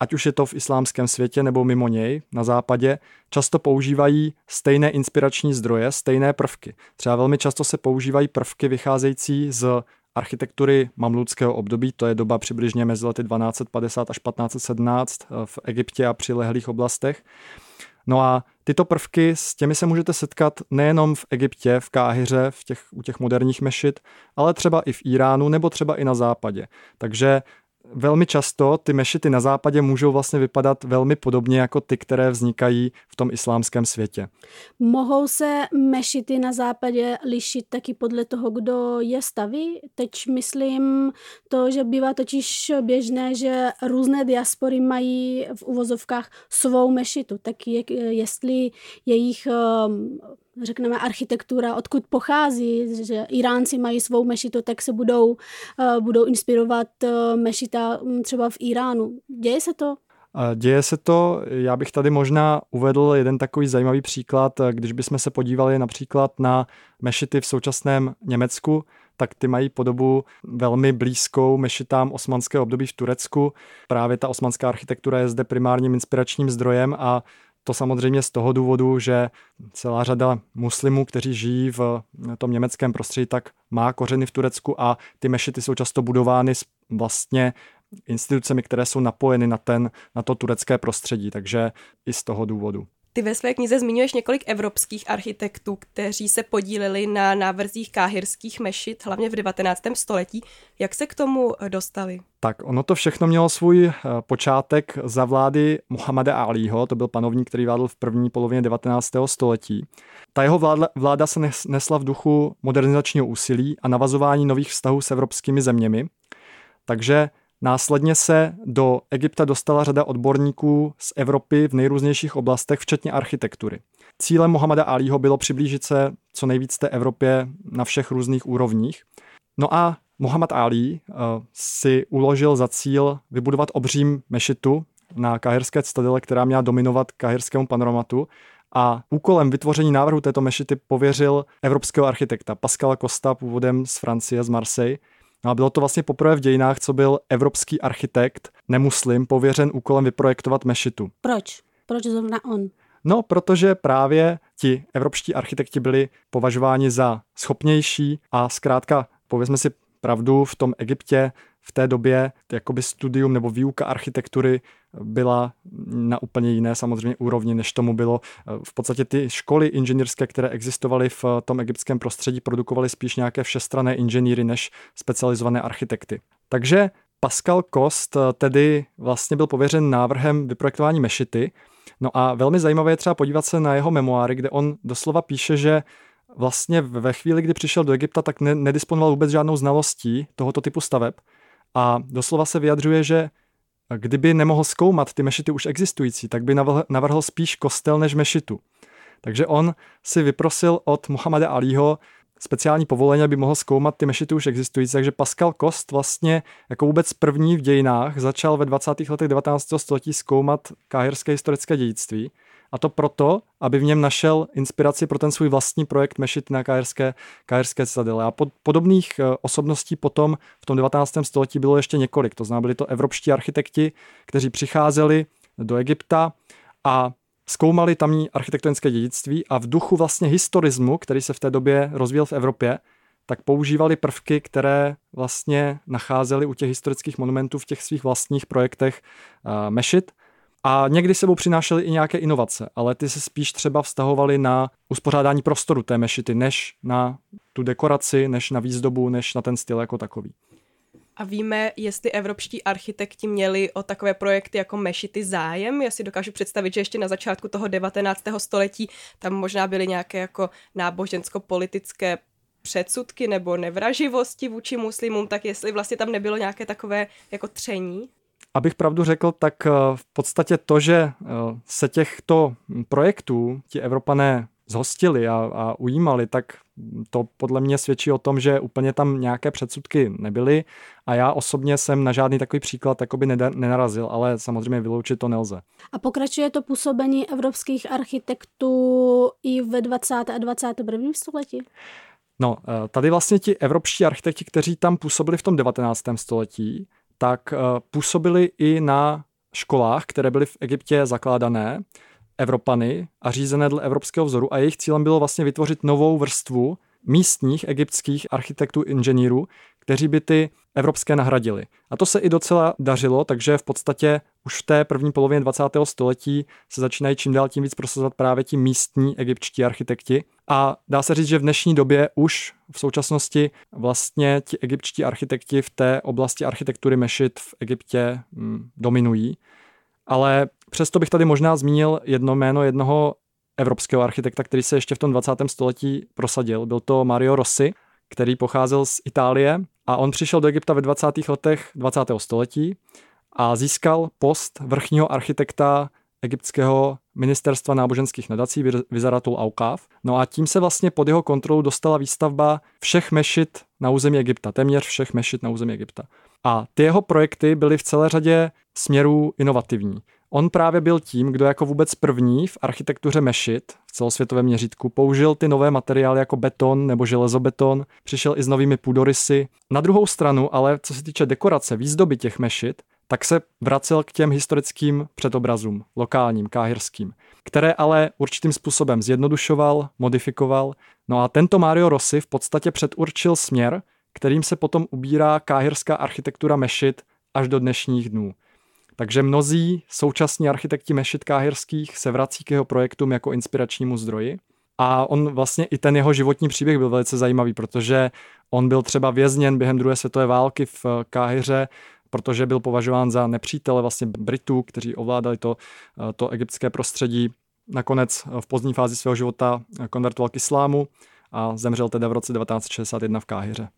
ať už je to v islámském světě nebo mimo něj, na západě, často používají stejné inspirační zdroje, stejné prvky. Třeba velmi často se používají prvky vycházející z architektury mamludského období, to je doba přibližně mezi lety 1250 až 1517 eh, v Egyptě a přilehlých oblastech. No a tyto prvky, s těmi se můžete setkat nejenom v Egyptě, v Káhyře, v těch, u těch moderních mešit, ale třeba i v Iránu nebo třeba i na západě. Takže velmi často ty mešity na západě můžou vlastně vypadat velmi podobně jako ty, které vznikají v tom islámském světě. Mohou se mešity na západě lišit taky podle toho, kdo je staví? Teď myslím to, že bývá totiž běžné, že různé diaspory mají v uvozovkách svou mešitu, tak je, jestli jejich um, řekneme, architektura, odkud pochází, že Iránci mají svou mešitu, tak se budou, uh, budou inspirovat uh, mešita um, třeba v Iránu. Děje se to? Děje se to, já bych tady možná uvedl jeden takový zajímavý příklad, když bychom se podívali například na mešity v současném Německu, tak ty mají podobu velmi blízkou mešitám osmanského období v Turecku. Právě ta osmanská architektura je zde primárním inspiračním zdrojem a to samozřejmě z toho důvodu, že celá řada muslimů, kteří žijí v tom německém prostředí, tak má kořeny v Turecku a ty mešity jsou často budovány vlastně institucemi, které jsou napojeny na, ten, na to turecké prostředí, takže i z toho důvodu. Ty ve své knize zmiňuješ několik evropských architektů, kteří se podíleli na návrzích káhirských mešit, hlavně v 19. století. Jak se k tomu dostali? Tak ono to všechno mělo svůj eh, počátek za vlády Muhammada Alího, to byl panovník, který vládl v první polovině 19. století. Ta jeho vláda, vláda se nesla v duchu modernizačního úsilí a navazování nových vztahů s evropskými zeměmi. Takže Následně se do Egypta dostala řada odborníků z Evropy v nejrůznějších oblastech, včetně architektury. Cílem Mohameda Alího bylo přiblížit se co nejvíc té Evropě na všech různých úrovních. No a Mohamed Ali uh, si uložil za cíl vybudovat obřím mešitu na kahirské citadele, která měla dominovat kahirskému panoramatu a úkolem vytvoření návrhu této mešity pověřil evropského architekta Pascala Costa, původem z Francie, z Marseille, No a bylo to vlastně poprvé v dějinách, co byl evropský architekt, nemuslim, pověřen úkolem vyprojektovat mešitu. Proč? Proč zrovna on? No, protože právě ti evropští architekti byli považováni za schopnější a zkrátka, povězme si pravdu, v tom Egyptě v té době jakoby studium nebo výuka architektury byla na úplně jiné samozřejmě úrovni, než tomu bylo. V podstatě ty školy inženýrské, které existovaly v tom egyptském prostředí, produkovaly spíš nějaké všestrané inženýry než specializované architekty. Takže Pascal Kost tedy vlastně byl pověřen návrhem vyprojektování mešity. No a velmi zajímavé je třeba podívat se na jeho memoáry, kde on doslova píše, že vlastně ve chvíli, kdy přišel do Egypta, tak ne, nedisponoval vůbec žádnou znalostí tohoto typu staveb a doslova se vyjadřuje, že kdyby nemohl zkoumat ty mešity už existující, tak by navrhl spíš kostel než mešitu. Takže on si vyprosil od Muhammada Alího speciální povolení, aby mohl zkoumat ty mešity už existující. Takže Pascal Kost vlastně jako vůbec první v dějinách začal ve 20. letech 19. století zkoumat káhirské historické dědictví. A to proto, aby v něm našel inspiraci pro ten svůj vlastní projekt Mešit na kajerské, kajerské citadele. A pod, podobných eh, osobností potom v tom 19. století bylo ještě několik. To znamená, byli to evropští architekti, kteří přicházeli do Egypta a zkoumali tamní architektonické dědictví a v duchu vlastně historismu, který se v té době rozvíjel v Evropě, tak používali prvky, které vlastně nacházeli u těch historických monumentů v těch svých vlastních projektech uh, mešit. A někdy sebou přinášely i nějaké inovace, ale ty se spíš třeba vztahovaly na uspořádání prostoru té mešity, než na tu dekoraci, než na výzdobu, než na ten styl jako takový. A víme, jestli evropští architekti měli o takové projekty jako mešity zájem. Já si dokážu představit, že ještě na začátku toho 19. století tam možná byly nějaké jako nábožensko-politické předsudky nebo nevraživosti vůči muslimům, tak jestli vlastně tam nebylo nějaké takové jako tření? Abych pravdu řekl, tak eh, v podstatě to, že eh, se těchto projektů ti Evropané zhostili a, a ujímali, tak to podle mě svědčí o tom, že úplně tam nějaké předsudky nebyly a já osobně jsem na žádný takový příklad takoby nenarazil, ale samozřejmě vyloučit to nelze. A pokračuje to působení evropských architektů i ve 20. a 21. století? No, eh, tady vlastně ti evropští architekti, kteří tam působili v tom 19. století, tak eh, působili i na školách, které byly v Egyptě zakládané Evropany a řízené dle evropského vzoru a jejich cílem bylo vlastně vytvořit novou vrstvu místních egyptských architektů, inženýrů, kteří by ty evropské nahradili. A to se i docela dařilo, takže v podstatě už v té první polovině 20. století se začínají čím dál tím víc prosazovat právě ti místní egyptští architekti. A dá se říct, že v dnešní době už v současnosti vlastně ti egyptští architekti v té oblasti architektury mešit v Egyptě hm, dominují. Ale přesto bych tady možná zmínil jedno jméno jednoho evropského architekta, který se ještě v tom 20. století prosadil. Byl to Mario Rossi, který pocházel z Itálie a on přišel do Egypta ve 20. letech 20. století a získal post vrchního architekta egyptského ministerstva náboženských nadací Vizaratul Aukav. No a tím se vlastně pod jeho kontrolu dostala výstavba všech mešit na území Egypta, téměř všech mešit na území Egypta. A ty jeho projekty byly v celé řadě směrů inovativní. On právě byl tím, kdo jako vůbec první v architektuře mešit v celosvětovém měřítku použil ty nové materiály jako beton nebo železobeton, přišel i s novými půdorysy. Na druhou stranu, ale co se týče dekorace, výzdoby těch mešit, tak se vracel k těm historickým předobrazům, lokálním, káhirským, které ale určitým způsobem zjednodušoval, modifikoval. No a tento Mario Rossi v podstatě předurčil směr, kterým se potom ubírá káhirská architektura mešit až do dnešních dnů. Takže mnozí současní architekti mešit káhirských se vrací k jeho projektům jako inspiračnímu zdroji. A on vlastně i ten jeho životní příběh byl velice zajímavý, protože on byl třeba vězněn během druhé světové války v Káhyře, protože byl považován za nepřítele vlastně Britů, kteří ovládali to, to egyptské prostředí. Nakonec v pozdní fázi svého života konvertoval k islámu a zemřel teda v roce 1961 v Káhyře.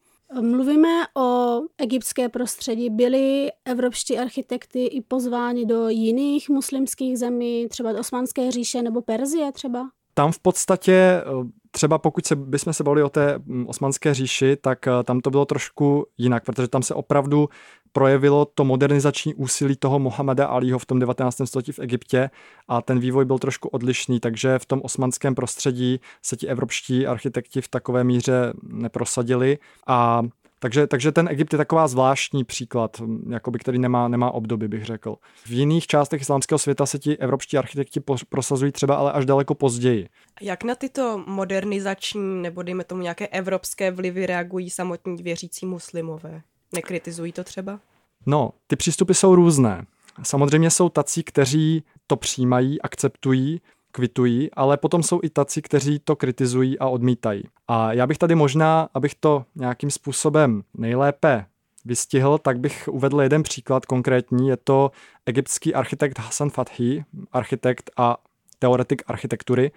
Mluvíme o egyptské prostředí. Byli evropští architekty i pozváni do jiných muslimských zemí, třeba do Osmanské říše nebo Perzie třeba? Tam v podstatě třeba pokud se, bychom se bavili o té mm, osmanské říši, tak eh, tam to bylo trošku jinak, protože tam se opravdu projevilo to modernizační úsilí toho Mohameda Alího v tom 19. století v Egyptě a ten vývoj byl trošku odlišný, takže v tom osmanském prostředí se ti evropští architekti v takové míře neprosadili a takže, takže ten Egypt je taková zvláštní příklad, jakoby, který nemá, nemá obdoby, bych řekl. V jiných částech islámského světa se ti evropští architekti prosazují třeba ale až daleko později. Jak na tyto modernizační nebo dejme tomu nějaké evropské vlivy reagují samotní věřící muslimové? Nekritizují to třeba? No, ty přístupy jsou různé. Samozřejmě jsou tací, kteří to přijímají, akceptují, kvitují, ale potom jsou i taci, kteří to kritizují a odmítají. A já bych tady možná, abych to nějakým způsobem nejlépe vystihl, tak bych uvedl jeden příklad konkrétní. Je to egyptský architekt Hassan Fathi, architekt a teoretik architektury.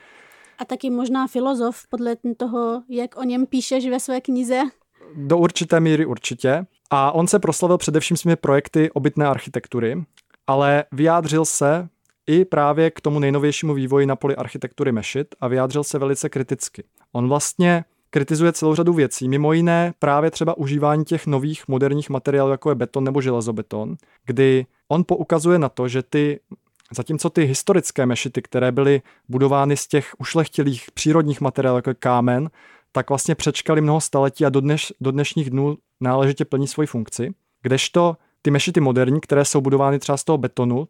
A taky možná filozof, podle toho, jak o něm píšeš ve své knize. Do určité míry určitě. A on se proslavil především svými projekty obytné architektury, ale vyjádřil se i právě k tomu nejnovějšímu vývoji na poli architektury mešit a vyjádřil se velice kriticky. On vlastně kritizuje celou řadu věcí, mimo jiné právě třeba užívání těch nových moderních materiálů, jako je beton nebo železobeton, kdy on poukazuje na to, že ty Zatímco ty historické mešity, které byly budovány z těch ušlechtilých přírodních materiálů, jako je kámen, tak vlastně přečkali mnoho staletí a do, dneš, do dnešních dnů náležitě plní svoji funkci. Kdežto ty mešity moderní, které jsou budovány třeba z toho betonu,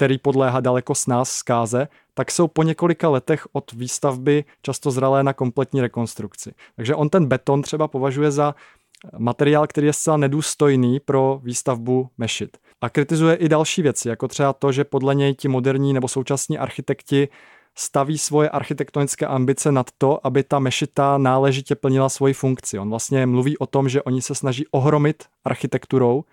který podléhá daleko s nás zkáze, tak jsou po několika letech od výstavby často zralé na kompletní rekonstrukci. Takže on ten beton třeba považuje za materiál, který je zcela nedůstojný pro výstavbu mešit. A kritizuje i další věci, jako třeba to, že podle něj ti moderní nebo současní architekti staví svoje architektonické ambice nad to, aby ta mešita náležitě plnila svoji funkci. On vlastně mluví o tom, že oni se snaží ohromit architekturou,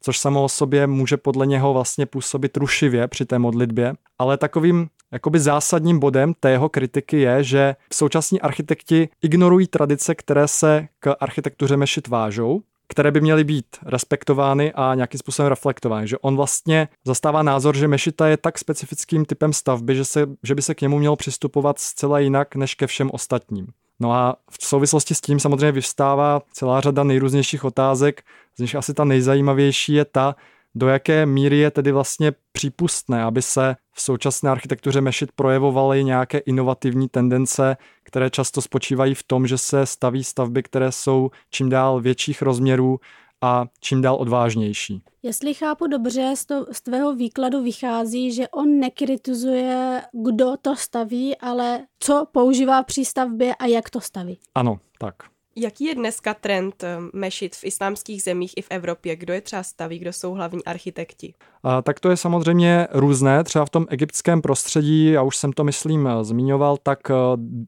což samo o sobě může podle něho vlastně působit rušivě při té modlitbě, ale takovým jakoby zásadním bodem té jeho kritiky je, že současní architekti ignorují tradice, které se k architektuře mešit vážou, které by měly být respektovány a nějakým způsobem reflektovány. Že on vlastně zastává názor, že mešita je tak specifickým typem stavby, že, se, že by se k němu mělo přistupovat zcela jinak než ke všem ostatním. No a v souvislosti s tím samozřejmě vyvstává celá řada nejrůznějších otázek, z nich asi ta nejzajímavější je ta, do jaké míry je tedy vlastně přípustné, aby se v současné architektuře mešit projevovaly nějaké inovativní tendence, které často spočívají v tom, že se staví stavby, které jsou čím dál větších rozměrů a čím dál odvážnější. Jestli chápu dobře, z, to, z tvého výkladu vychází, že on nekritizuje, kdo to staví, ale co používá při stavbě a jak to staví. Ano, tak. Jaký je dneska trend eh, mešit v islámských zemích i v Evropě? Kdo je třeba staví, kdo jsou hlavní architekti? A, tak to je samozřejmě různé. Třeba v tom egyptském prostředí, já už jsem to myslím eh, zmiňoval, tak eh,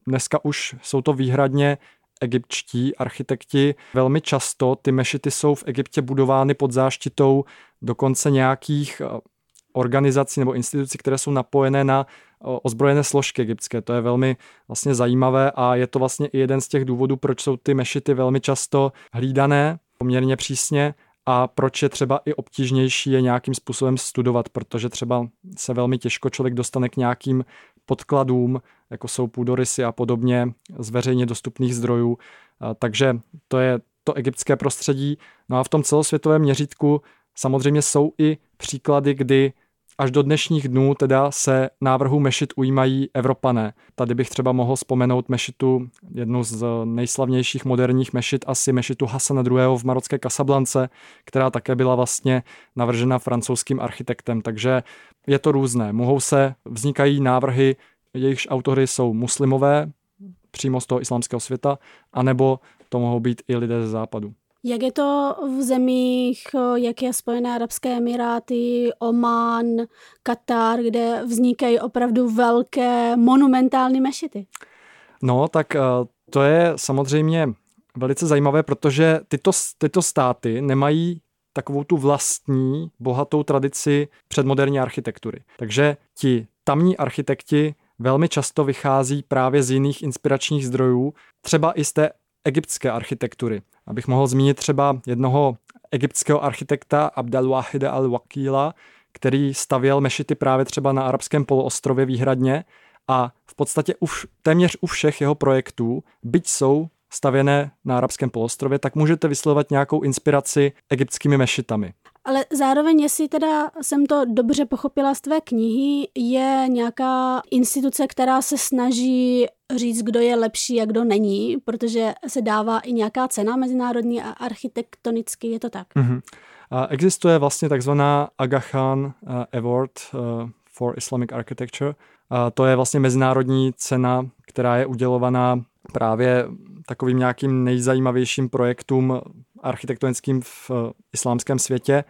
dneska už jsou to výhradně egyptští architekti. Velmi často ty mešity jsou v Egyptě budovány pod záštitou dokonce nějakých organizací nebo institucí, které jsou napojené na ozbrojené složky egyptské. To je velmi vlastně zajímavé a je to vlastně i jeden z těch důvodů, proč jsou ty mešity velmi často hlídané poměrně přísně a proč je třeba i obtížnější je nějakým způsobem studovat, protože třeba se velmi těžko člověk dostane k nějakým podkladům, jako jsou půdorysy a podobně z veřejně dostupných zdrojů. Takže to je to egyptské prostředí. No a v tom celosvětovém měřítku samozřejmě jsou i příklady, kdy až do dnešních dnů teda se návrhu mešit ujímají Evropané. Tady bych třeba mohl vzpomenout mešitu, jednu z nejslavnějších moderních mešit, asi mešitu Hasana II. v marocké Kasablance, která také byla vlastně navržena francouzským architektem. Takže je to různé. Mohou se, vznikají návrhy, jejichž autory jsou muslimové, přímo z toho islámského světa, anebo to mohou být i lidé ze západu. Jak je to v zemích, jak je Spojené arabské emiráty, Oman, Katar, kde vznikají opravdu velké monumentální mešity? No, tak eh, to je samozřejmě velice zajímavé, protože tyto, tyto státy nemají takovou tu vlastní bohatou tradici předmoderní architektury. Takže ti tamní architekti velmi často vychází právě z jiných inspiračních zdrojů, třeba i z té egyptské architektury. Abych mohl zmínit třeba jednoho egyptského architekta Abdelwahida al-Wakila, který stavěl mešity právě třeba na arabském poloostrově výhradně a v podstatě už téměř u všech jeho projektů, byť jsou stavěné na arabském poloostrově, tak můžete vyslovovat nějakou inspiraci egyptskými mešitami. Ale zároveň, jestli teda jsem to dobře pochopila z tvé knihy, je nějaká instituce, která se snaží říct, kdo je lepší a kdo není, protože se dává i nějaká cena mezinárodní a architektonicky, je to tak? Mm-hmm. Existuje vlastně takzvaná Aga Khan eh, Award uh, for Islamic Architecture. To je vlastně mezinárodní cena, která je udělovaná právě takovým nějakým nejzajímavějším projektům architektonickým v eh, islámském světě.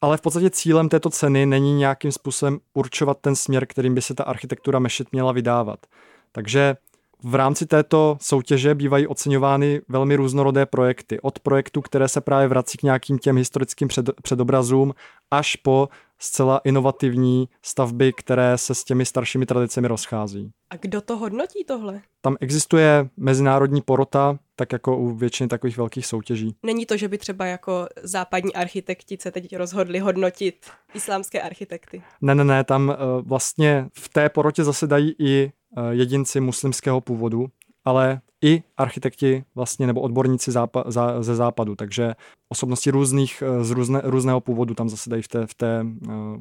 Ale v podstatě cílem této ceny není nějakým způsobem určovat ten směr, kterým by se ta architektura mešit měla vydávat. Takže v rámci této soutěže bývají oceňovány velmi různorodé projekty. Od projektů, které se právě vrací k nějakým těm historickým před, předobrazům, až po zcela inovativní stavby, které se s těmi staršími tradicemi rozchází. A kdo to hodnotí tohle? Tam existuje mezinárodní porota, tak jako u většiny takových velkých soutěží. Není to, že by třeba jako západní architekti se teď rozhodli hodnotit islámské architekty? Ne, ne, ne, tam uh, vlastně v té porotě zasedají i uh, jedinci muslimského původu, ale i architekti vlastně nebo odborníci zápa, za, ze západu, takže osobnosti různých, eh, z různé, různého původu tam zasedají v té, v té,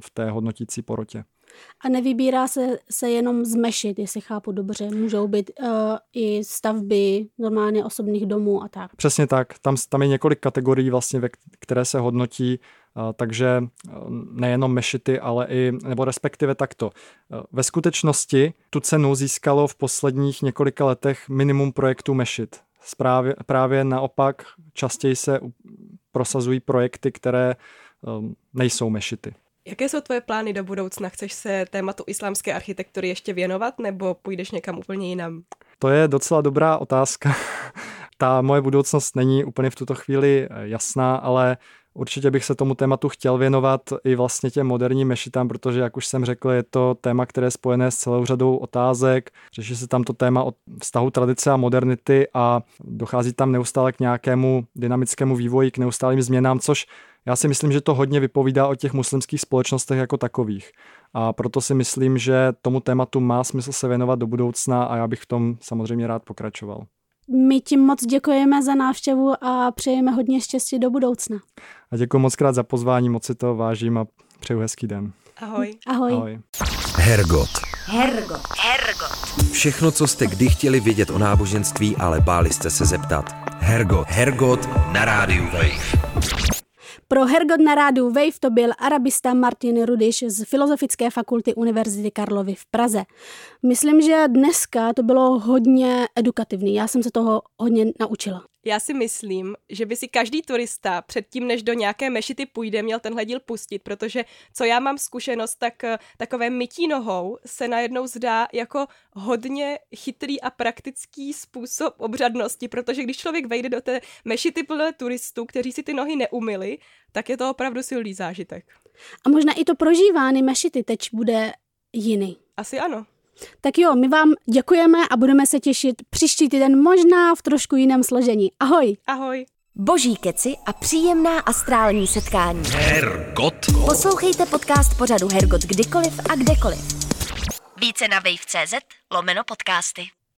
v té hodnotící porotě. A nevybírá se, se jenom zmešit, jestli chápu dobře. Můžou být uh, i stavby normálně osobních domů a tak. Přesně tak. Tam, tam je několik kategorií, vlastně, ve které se hodnotí takže nejenom mešity, ale i, nebo respektive takto. Ve skutečnosti tu cenu získalo v posledních několika letech minimum projektů mešit. Správě, právě naopak častěji se prosazují projekty, které nejsou mešity. Jaké jsou tvoje plány do budoucna? Chceš se tématu islámské architektury ještě věnovat nebo půjdeš někam úplně jinam? To je docela dobrá otázka. Ta moje budoucnost není úplně v tuto chvíli eh, jasná, ale Určitě bych se tomu tématu chtěl věnovat i vlastně těm moderním mešitám, protože, jak už jsem řekl, je to téma, které je spojené s celou řadou otázek. Řeší se tam to téma o vztahu tradice a modernity a dochází tam neustále k nějakému dynamickému vývoji, k neustálým změnám, což já si myslím, že to hodně vypovídá o těch muslimských společnostech jako takových. A proto si myslím, že tomu tématu má smysl se věnovat do budoucna a já bych v tom samozřejmě rád pokračoval. My ti moc děkujeme za návštěvu a přejeme hodně štěstí do budoucna. A děkuji moc krát za pozvání, moc si to vážím a přeju hezký den. Ahoj. Ahoj. Ahoj. Hergot. Hergot. Hergot. Všechno, co jste kdy chtěli vědět o náboženství, ale báli jste se zeptat. Hergot. Hergot na rádiu Wave. Pro Hergot na rádu Wave to byl arabista Martin Rudiš z Filozofické fakulty Univerzity Karlovy v Praze. Myslím, že dneska to bylo hodně edukativní. Já jsem se toho hodně naučila. Já si myslím, že by si každý turista předtím, než do nějaké mešity půjde, měl tenhle díl pustit, protože co já mám zkušenost, tak eh, takové mytí nohou se najednou zdá jako hodně chytrý a praktický způsob obřadnosti, protože když člověk vejde do té mešity plné turistů, kteří si ty nohy neumili, tak je to opravdu silný zážitek. A možná i to prožívání mešity teď bude jiný. Asi ano. Tak jo, my vám děkujeme a budeme se těšit příští týden možná v trošku jiném složení. Ahoj! Ahoj! Boží keci a příjemná astrální setkání. Hergot. Poslouchejte podcast pořadu Hergot kdykoliv a kdekoliv. Více na wave.cz lomeno podcasty.